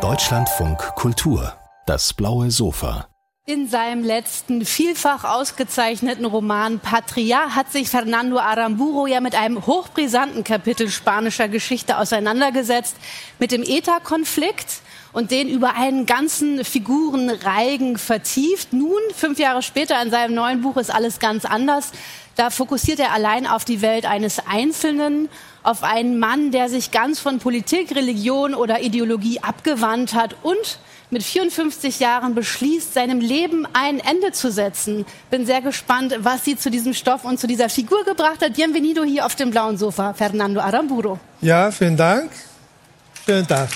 Deutschlandfunk Kultur, das blaue Sofa. In seinem letzten vielfach ausgezeichneten Roman Patria hat sich Fernando Aramburo ja mit einem hochbrisanten Kapitel spanischer Geschichte auseinandergesetzt, mit dem ETA-Konflikt und den über einen ganzen Figurenreigen vertieft. Nun, fünf Jahre später in seinem neuen Buch ist alles ganz anders. Da fokussiert er allein auf die Welt eines Einzelnen, auf einen Mann, der sich ganz von Politik, Religion oder Ideologie abgewandt hat und mit 54 Jahren beschließt, seinem Leben ein Ende zu setzen. Bin sehr gespannt, was sie zu diesem Stoff und zu dieser Figur gebracht hat. Bienvenido hier auf dem blauen Sofa, Fernando Aramburo. Ja, vielen Dank. Schönen Tag.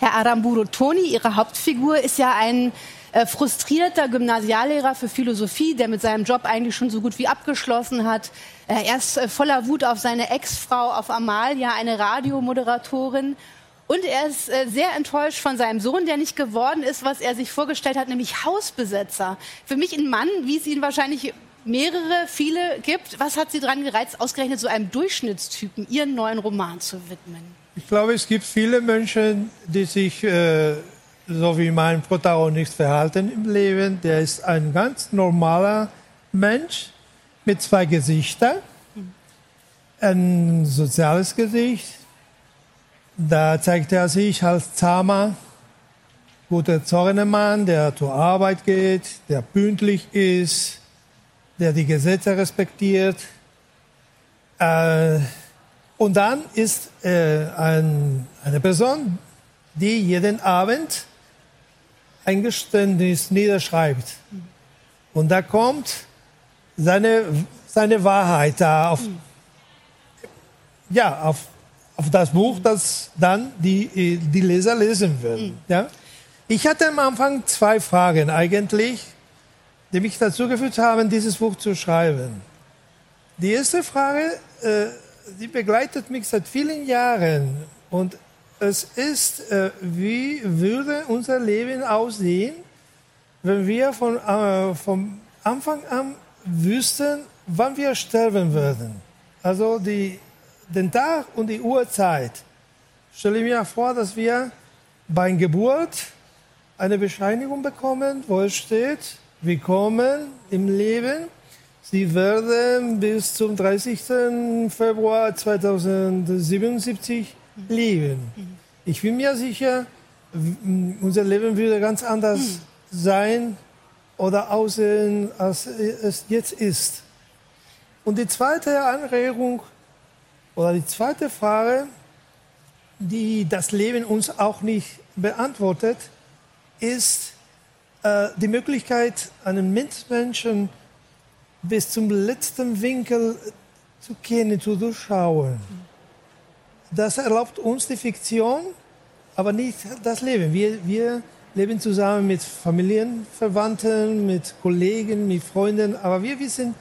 Herr Aramburo, Toni, Ihre Hauptfigur, ist ja ein äh, frustrierter Gymnasiallehrer für Philosophie, der mit seinem Job eigentlich schon so gut wie abgeschlossen hat. Äh, er ist äh, voller Wut auf seine Ex-Frau, auf Amalia, eine Radiomoderatorin. Und er ist äh, sehr enttäuscht von seinem Sohn, der nicht geworden ist, was er sich vorgestellt hat, nämlich Hausbesetzer. Für mich ein Mann, wie es ihn wahrscheinlich mehrere, viele gibt. Was hat Sie daran gereizt, ausgerechnet so einem Durchschnittstypen Ihren neuen Roman zu widmen? Ich glaube, es gibt viele Menschen, die sich äh, so wie mein Protagonist verhalten im Leben. Der ist ein ganz normaler Mensch mit zwei Gesichtern. Ein soziales Gesicht, da zeigt er sich als zahmer, guter Zornemann, der zur Arbeit geht, der pünktlich ist, der die Gesetze respektiert. Äh, und dann ist äh, ein, eine Person, die jeden Abend ein Geständnis niederschreibt. Und da kommt seine, seine Wahrheit da auf, ja, auf auf das Buch, das dann die, die Leser lesen werden. Mhm. Ja? Ich hatte am Anfang zwei Fragen eigentlich, die mich dazu geführt haben, dieses Buch zu schreiben. Die erste Frage, äh, die begleitet mich seit vielen Jahren und es ist, äh, wie würde unser Leben aussehen, wenn wir von, äh, vom Anfang an wüssten, wann wir sterben würden. Also die den Tag und die Uhrzeit. Stelle mir vor, dass wir bei Geburt eine Bescheinigung bekommen, wo es steht, willkommen im Leben. Sie werden bis zum 30. Februar 2077 leben. Ich bin mir sicher, unser Leben würde ganz anders sein oder aussehen, als es jetzt ist. Und die zweite Anregung oder die zweite Frage, die das Leben uns auch nicht beantwortet, ist äh, die Möglichkeit, einen Mitmenschen bis zum letzten Winkel zu kennen, zu durchschauen. Das erlaubt uns die Fiktion, aber nicht das Leben. Wir, wir leben zusammen mit Familienverwandten, mit Kollegen, mit Freunden, aber wir wissen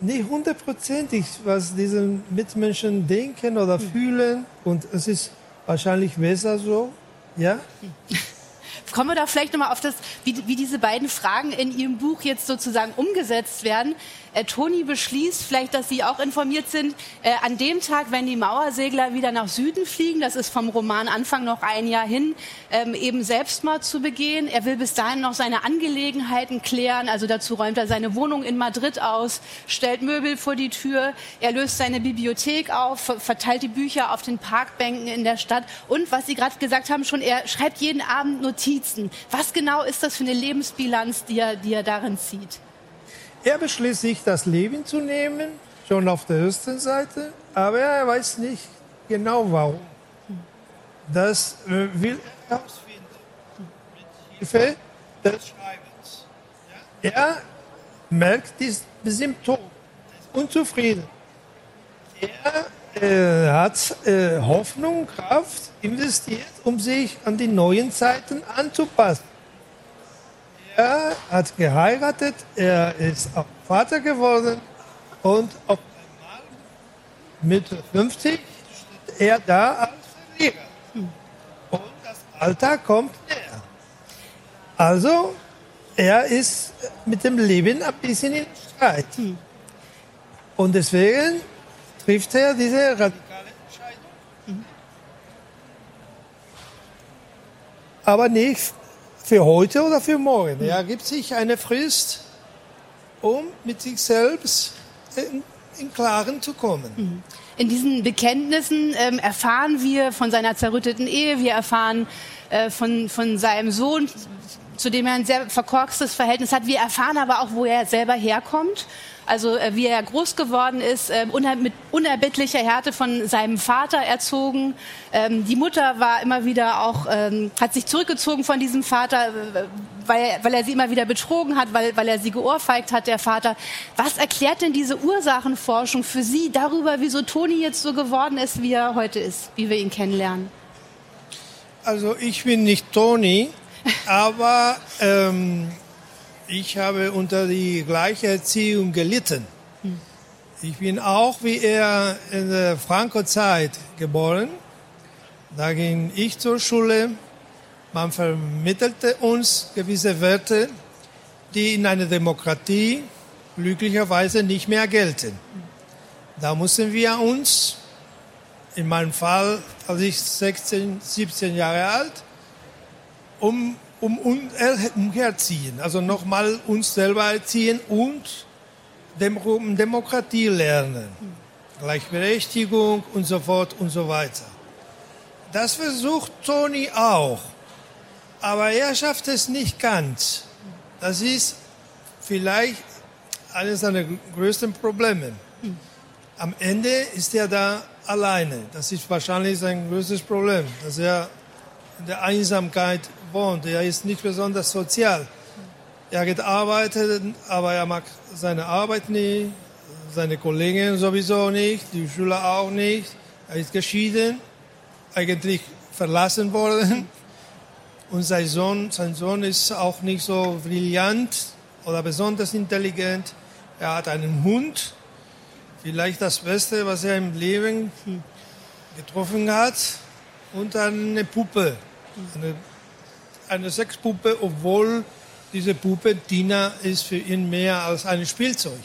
nicht hundertprozentig, was diese Mitmenschen denken oder hm. fühlen. Und es ist wahrscheinlich besser so. Ja? Kommen wir da vielleicht nochmal auf das, wie, wie diese beiden Fragen in Ihrem Buch jetzt sozusagen umgesetzt werden. Äh, Toni beschließt, vielleicht, dass Sie auch informiert sind, äh, an dem Tag, wenn die Mauersegler wieder nach Süden fliegen, das ist vom Roman Anfang noch ein Jahr hin, ähm, eben Selbstmord zu begehen. Er will bis dahin noch seine Angelegenheiten klären, also dazu räumt er seine Wohnung in Madrid aus, stellt Möbel vor die Tür, er löst seine Bibliothek auf, verteilt die Bücher auf den Parkbänken in der Stadt und, was Sie gerade gesagt haben, schon, er schreibt jeden Abend Notizen. Was genau ist das für eine Lebensbilanz, die er, die er darin zieht? Er beschließt sich, das Leben zu nehmen, schon auf der ersten Seite, aber er weiß nicht genau warum. Das äh, will er herausfinden mit Hilfe des Schreibens. Er merkt die Symptome, unzufrieden. Er äh, hat äh, Hoffnung, Kraft investiert, um sich an die neuen Zeiten anzupassen. Er hat geheiratet, er ist auch Vater geworden und auf einmal mit 50 steht er da als Verlierer. Und das Alter kommt näher. Also, er ist mit dem Leben ein bisschen in Streit. Und deswegen trifft er diese radikale Entscheidung. Aber nicht für heute oder für morgen. Er gibt sich eine Frist, um mit sich selbst in, in Klaren zu kommen. Mhm. In diesen Bekenntnissen ähm, erfahren wir von seiner zerrütteten Ehe, wir erfahren äh, von, von seinem Sohn, zu dem er ein sehr verkorkstes Verhältnis hat. Wir erfahren aber auch, wo er selber herkommt. Also äh, wie er groß geworden ist, äh, mit unerbittlicher Härte von seinem Vater erzogen. Ähm, die Mutter war immer wieder auch, ähm, hat sich zurückgezogen von diesem Vater, äh, weil, weil er sie immer wieder betrogen hat, weil, weil er sie geohrfeigt hat, der Vater. Was erklärt denn diese Ursachenforschung für Sie darüber, wieso Toni jetzt so geworden ist, wie er heute ist, wie wir ihn kennenlernen? Also ich bin nicht Toni, aber ähm, ich habe unter die gleiche Erziehung gelitten. Ich bin auch wie er in der Franco-Zeit geboren. Da ging ich zur Schule. Man vermittelte uns gewisse Werte, die in einer Demokratie glücklicherweise nicht mehr gelten. Da mussten wir uns, in meinem Fall, als ich 16, 17 Jahre alt, um, um, um umherziehen. Also nochmal uns selber erziehen und Dem Demokratie lernen. Gleichberechtigung und so fort und so weiter. Das versucht Toni auch. Aber er schafft es nicht ganz. Das ist vielleicht eines seiner größten Probleme. Am Ende ist er da alleine. Das ist wahrscheinlich sein größtes Problem, dass er in der Einsamkeit wohnt. Er ist nicht besonders sozial. Er geht arbeiten, aber er mag seine Arbeit nicht, seine Kollegen sowieso nicht, die Schüler auch nicht. Er ist geschieden, eigentlich verlassen worden. Und sein Sohn, sein Sohn ist auch nicht so brillant oder besonders intelligent. Er hat einen Hund, vielleicht das Beste, was er im Leben getroffen hat, und eine Puppe, eine eine Sexpuppe, obwohl diese Puppe Tina ist für ihn mehr als ein Spielzeug.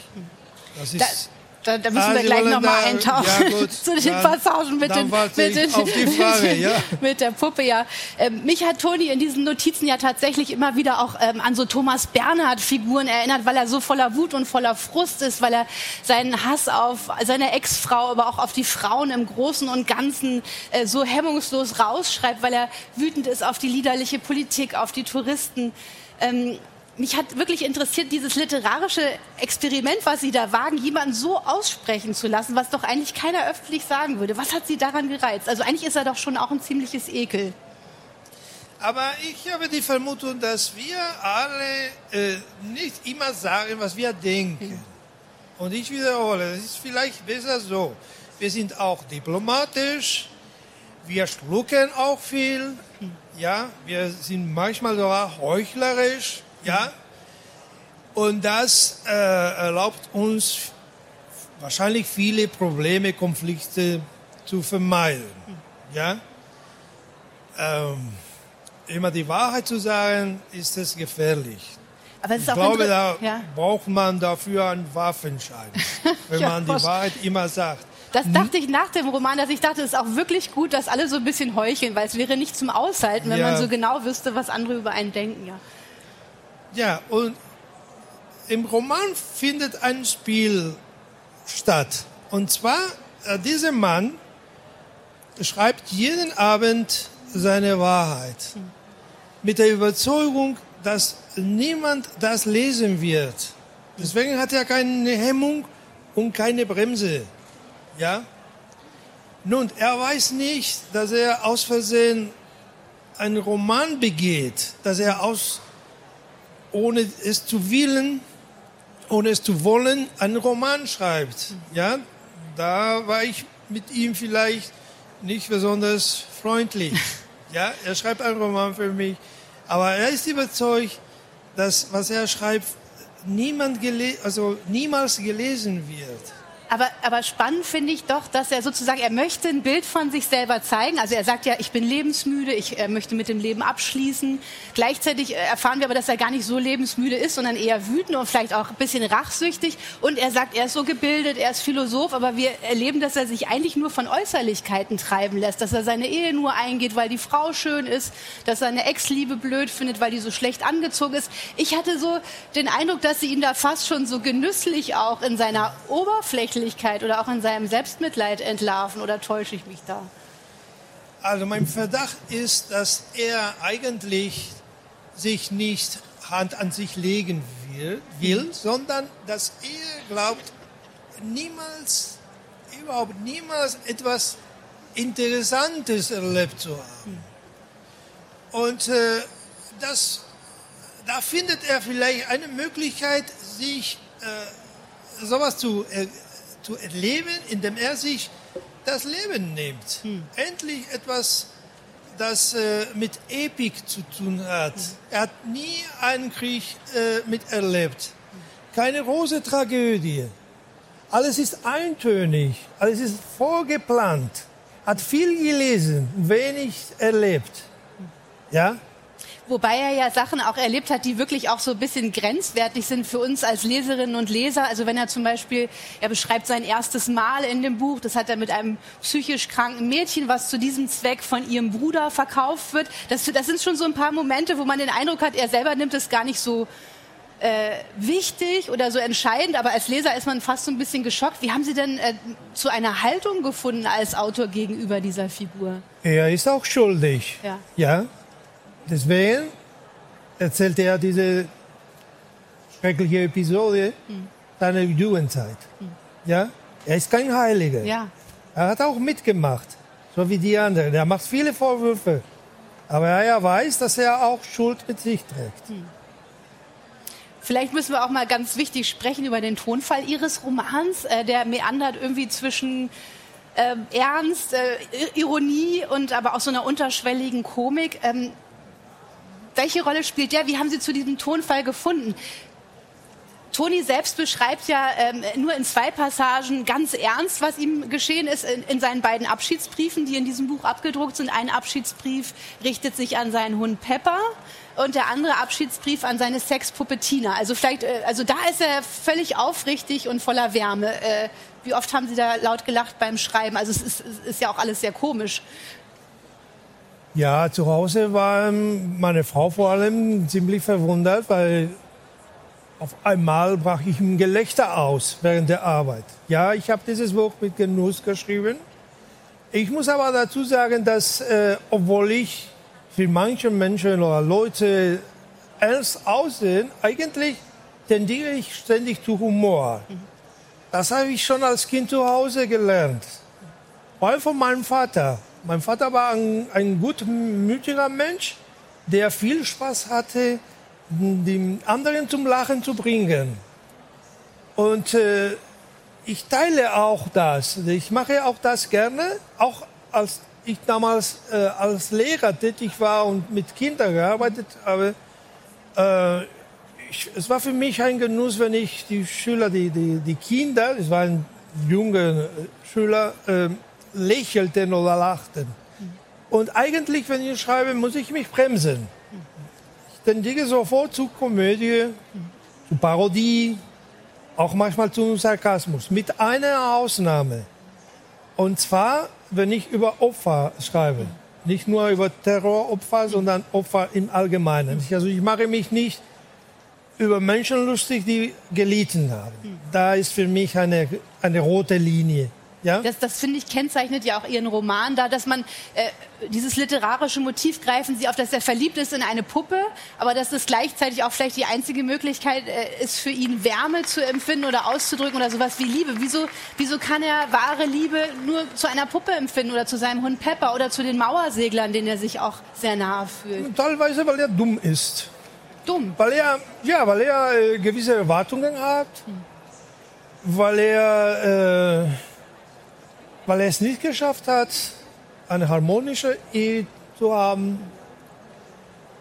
Das ist da, da, müssen ah, wir gleich nochmal eintauchen ja, gut, zu den dann, Passagen mit, den, mit, den, Frage, ja. mit der Puppe. Ja, ähm, mich hat Toni in diesen Notizen ja tatsächlich immer wieder auch ähm, an so Thomas Bernhard-Figuren erinnert, weil er so voller Wut und voller Frust ist, weil er seinen Hass auf seine Ex-Frau, aber auch auf die Frauen im Großen und Ganzen äh, so hemmungslos rausschreibt, weil er wütend ist auf die liederliche Politik, auf die Touristen. Ähm, mich hat wirklich interessiert, dieses literarische Experiment, was Sie da wagen, jemanden so aussprechen zu lassen, was doch eigentlich keiner öffentlich sagen würde. Was hat Sie daran gereizt? Also eigentlich ist er doch schon auch ein ziemliches Ekel. Aber ich habe die Vermutung, dass wir alle äh, nicht immer sagen, was wir denken. Und ich wiederhole, es ist vielleicht besser so. Wir sind auch diplomatisch, wir schlucken auch viel, ja, wir sind manchmal sogar heuchlerisch ja? Und das äh, erlaubt uns wahrscheinlich viele Probleme, Konflikte zu vermeiden. Ja? Ähm, immer die Wahrheit zu sagen, ist es gefährlich. Aber es ist ich auch glaube, da ja. braucht man dafür einen Waffenschein, wenn ja, man die Wahrheit immer sagt. Das dachte ich nach dem Roman, dass ich dachte, es ist auch wirklich gut, dass alle so ein bisschen heucheln, weil es wäre nicht zum Aushalten, wenn ja. man so genau wüsste, was andere über einen denken. Ja. Ja, und im Roman findet ein Spiel statt. Und zwar, äh, dieser Mann schreibt jeden Abend seine Wahrheit. Mit der Überzeugung, dass niemand das lesen wird. Deswegen hat er keine Hemmung und keine Bremse. Ja? Nun, er weiß nicht, dass er aus Versehen einen Roman begeht, dass er aus ohne es zu willen, ohne es zu wollen, einen Roman schreibt. Ja, da war ich mit ihm vielleicht nicht besonders freundlich. Ja, er schreibt einen Roman für mich, aber er ist überzeugt, dass was er schreibt niemand gele also niemals gelesen wird. Aber, aber spannend finde ich doch, dass er sozusagen, er möchte ein Bild von sich selber zeigen. Also er sagt ja, ich bin lebensmüde, ich äh, möchte mit dem Leben abschließen. Gleichzeitig äh, erfahren wir aber, dass er gar nicht so lebensmüde ist, sondern eher wütend und vielleicht auch ein bisschen rachsüchtig. Und er sagt, er ist so gebildet, er ist Philosoph, aber wir erleben, dass er sich eigentlich nur von Äußerlichkeiten treiben lässt. Dass er seine Ehe nur eingeht, weil die Frau schön ist, dass er eine Ex-Liebe blöd findet, weil die so schlecht angezogen ist. Ich hatte so den Eindruck, dass sie ihn da fast schon so genüsslich auch in seiner Oberfläche Oberflächlichkeit oder auch in seinem Selbstmitleid entlarven oder täusche ich mich da? Also mein Verdacht ist, dass er eigentlich sich nicht Hand an sich legen will, will sondern dass er glaubt, niemals, überhaupt niemals etwas Interessantes erlebt zu haben. Und äh, das, da findet er vielleicht eine Möglichkeit, sich äh, sowas zu äh, zu erleben, indem er sich das Leben nimmt. Hm. Endlich etwas, das äh, mit Epik zu tun hat. Hm. Er hat nie einen Krieg äh, miterlebt. Keine große Tragödie. Alles ist eintönig, alles ist vorgeplant. Hat viel gelesen, wenig erlebt. Ja? Wobei er ja Sachen auch erlebt hat, die wirklich auch so ein bisschen grenzwertig sind für uns als Leserinnen und Leser. Also wenn er zum Beispiel, er beschreibt sein erstes Mal in dem Buch, das hat er mit einem psychisch kranken Mädchen, was zu diesem Zweck von ihrem Bruder verkauft wird. Das, das sind schon so ein paar Momente, wo man den Eindruck hat, er selber nimmt es gar nicht so äh, wichtig oder so entscheidend, aber als Leser ist man fast so ein bisschen geschockt. Wie haben Sie denn äh, zu einer Haltung gefunden als Autor gegenüber dieser Figur? Er ist auch schuldig. Ja. ja. Deswegen erzählt er diese schreckliche Episode mhm. seiner Jugendzeit. Mhm. Ja? Er ist kein Heiliger. Ja. Er hat auch mitgemacht, so wie die anderen. Er macht viele Vorwürfe. Aber er weiß, dass er auch Schuld mit sich trägt. Mhm. Vielleicht müssen wir auch mal ganz wichtig sprechen über den Tonfall Ihres Romans. Äh, der meandert irgendwie zwischen äh, Ernst, äh, Ironie und aber auch so einer unterschwelligen Komik. Ähm, welche Rolle spielt der? Wie haben Sie zu diesem Tonfall gefunden? Toni selbst beschreibt ja ähm, nur in zwei Passagen ganz ernst, was ihm geschehen ist in, in, seinen beiden Abschiedsbriefen, die in diesem Buch abgedruckt sind. Ein Abschiedsbrief richtet sich an seinen Hund Pepper und der andere Abschiedsbrief an seine Sexpuppe Tina. Also vielleicht, äh, also da ist er völlig aufrichtig und voller Wärme. Äh, wie oft haben Sie da laut gelacht beim Schreiben? Also es ist, es ist ja auch alles sehr komisch. Ja, zu Hause war meine Frau vor allem ziemlich verwundert, weil auf einmal brach ich ein Gelächter aus während der Arbeit. Ja, ich habe dieses Buch mit Genuss geschrieben. Ich muss aber dazu sagen, dass äh, obwohl ich für manche Menschen oder Leute ernst aussehen, eigentlich tendiere ich ständig zu Humor. Das habe ich schon als Kind zu Hause gelernt. Weil von meinem Vater. Mein Vater war ein, ein gutmütiger Mensch, der viel Spaß hatte, die anderen zum Lachen zu bringen. Und äh, ich teile auch das. Ich mache auch das gerne, auch als ich damals äh, als Lehrer tätig war und mit Kindern gearbeitet habe. Äh, ich, es war für mich ein Genuss, wenn ich die Schüler, die, die, die Kinder, es waren junge Schüler, äh, lächelten oder lachten. Und eigentlich, wenn ich schreibe, muss ich mich bremsen. Ich tendiere sofort zu Komödie, zu Parodie, auch manchmal zu Sarkasmus, mit einer Ausnahme. Und zwar, wenn ich über Opfer schreibe. Nicht nur über Terroropfer, sondern Opfer im Allgemeinen. Also ich mache mich nicht über Menschen lustig, die gelitten haben. Da ist für mich eine, eine rote Linie. Ja? Das, das finde ich kennzeichnet ja auch Ihren Roman da, dass man äh, dieses literarische Motiv greifen Sie auf, dass er verliebt ist in eine Puppe, aber dass es gleichzeitig auch vielleicht die einzige Möglichkeit äh, ist für ihn Wärme zu empfinden oder auszudrücken oder sowas wie Liebe. Wieso, wieso kann er wahre Liebe nur zu einer Puppe empfinden oder zu seinem Hund Pepper oder zu den Mauerseglern, denen er sich auch sehr nahe fühlt? Teilweise, weil er dumm ist. Dumm? Weil er, ja, weil er äh, gewisse Erwartungen hat, hm. weil er äh, weil er es nicht geschafft hat, eine harmonische Ehe zu haben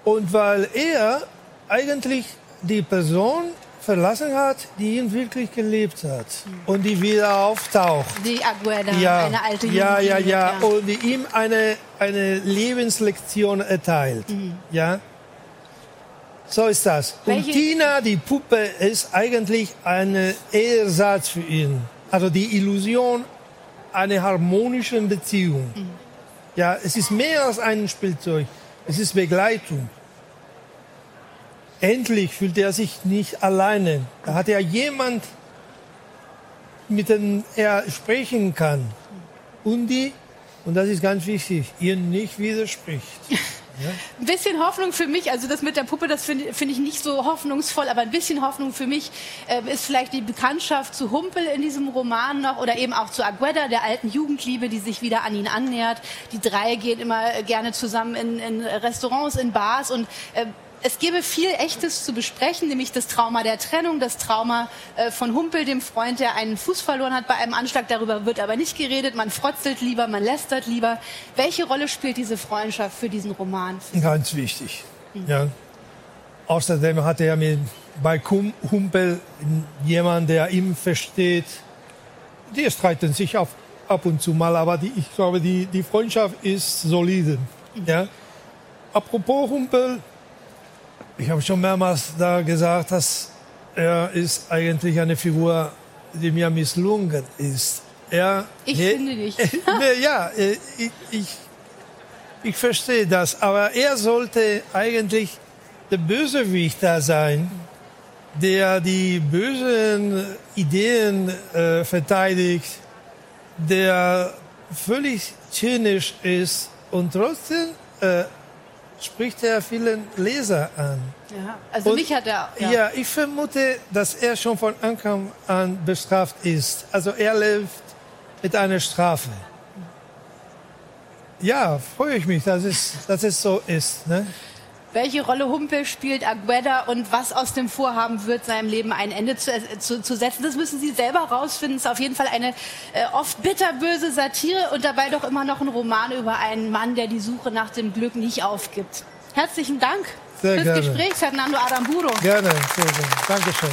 und weil er eigentlich die Person verlassen hat, die ihn wirklich gelebt hat und die wieder auftaucht. Die Agueda, Ja, eine alte ja, ja, Jugendliebe, ja, und die ihm eine, eine Lebenslektion erteilt. Ja, so ist das. Und Welche- Tina, die Puppe, ist eigentlich ein Ersatz für ihn. Also die Illusion einer harmonischen Beziehung. Ja, es ist mehr als ein Spielzeug. Es ist Begleitung. Endlich fühlt er sich nicht alleine. Da hat er jemand, mit dem er sprechen kann. Und die, und das ist ganz wichtig, ihr nicht widerspricht. Ein bisschen Hoffnung für mich, also das mit der Puppe, das finde finde ich nicht so hoffnungsvoll, aber ein bisschen Hoffnung für mich äh, ist vielleicht die Bekanntschaft zu Humpel in diesem Roman noch oder eben auch zu Agueda, der alten Jugendliebe, die sich wieder an ihn annähert. Die drei gehen immer äh, gerne zusammen in, in Restaurants, in Bars und äh, es gäbe viel Echtes zu besprechen, nämlich das Trauma der Trennung, das Trauma äh, von Humpel, dem Freund, der einen Fuß verloren hat bei einem Anschlag. Darüber wird aber nicht geredet. Man frotzelt lieber, man lästert lieber. Welche Rolle spielt diese Freundschaft für diesen Roman? Ganz wichtig. Ja. Außerdem hat er mit, bei Humpel jemand, der ihn versteht. Die streiten sich auf, ab und zu mal, aber die, ich glaube, die, die Freundschaft ist solide. Ja. Apropos Humpel, ich habe schon mehrmals da gesagt, dass er ist eigentlich eine Figur, die mir misslungen ist. Er, Ich Nee, finde nicht. ja, äh, ich, ich, ich verstehe das, aber er sollte eigentlich der Bösewicht da sein, der die bösen Ideen äh, verteidigt, der völlig zynisch ist und trotzdem äh, spricht er vielen Leser an. Ja, also Und- mich hat er. Ja. ich vermute, dass er schon von Anfang an bestraft ist. Also er lebt mit einer Strafe. Ja, freue ich mich, dass es, dass es so ist. Ne? Welche Rolle Humpel spielt Agueda und was aus dem Vorhaben wird, seinem Leben ein Ende zu, zu, zu setzen? Das müssen Sie selber rausfinden. Es ist auf jeden Fall eine äh, oft bitterböse Satire und dabei doch immer noch ein Roman über einen Mann, der die Suche nach dem Glück nicht aufgibt. Herzlichen Dank Sehr fürs gerne. Gespräch, Fernando Aramburo. Gerne, sehr gerne. Dankeschön.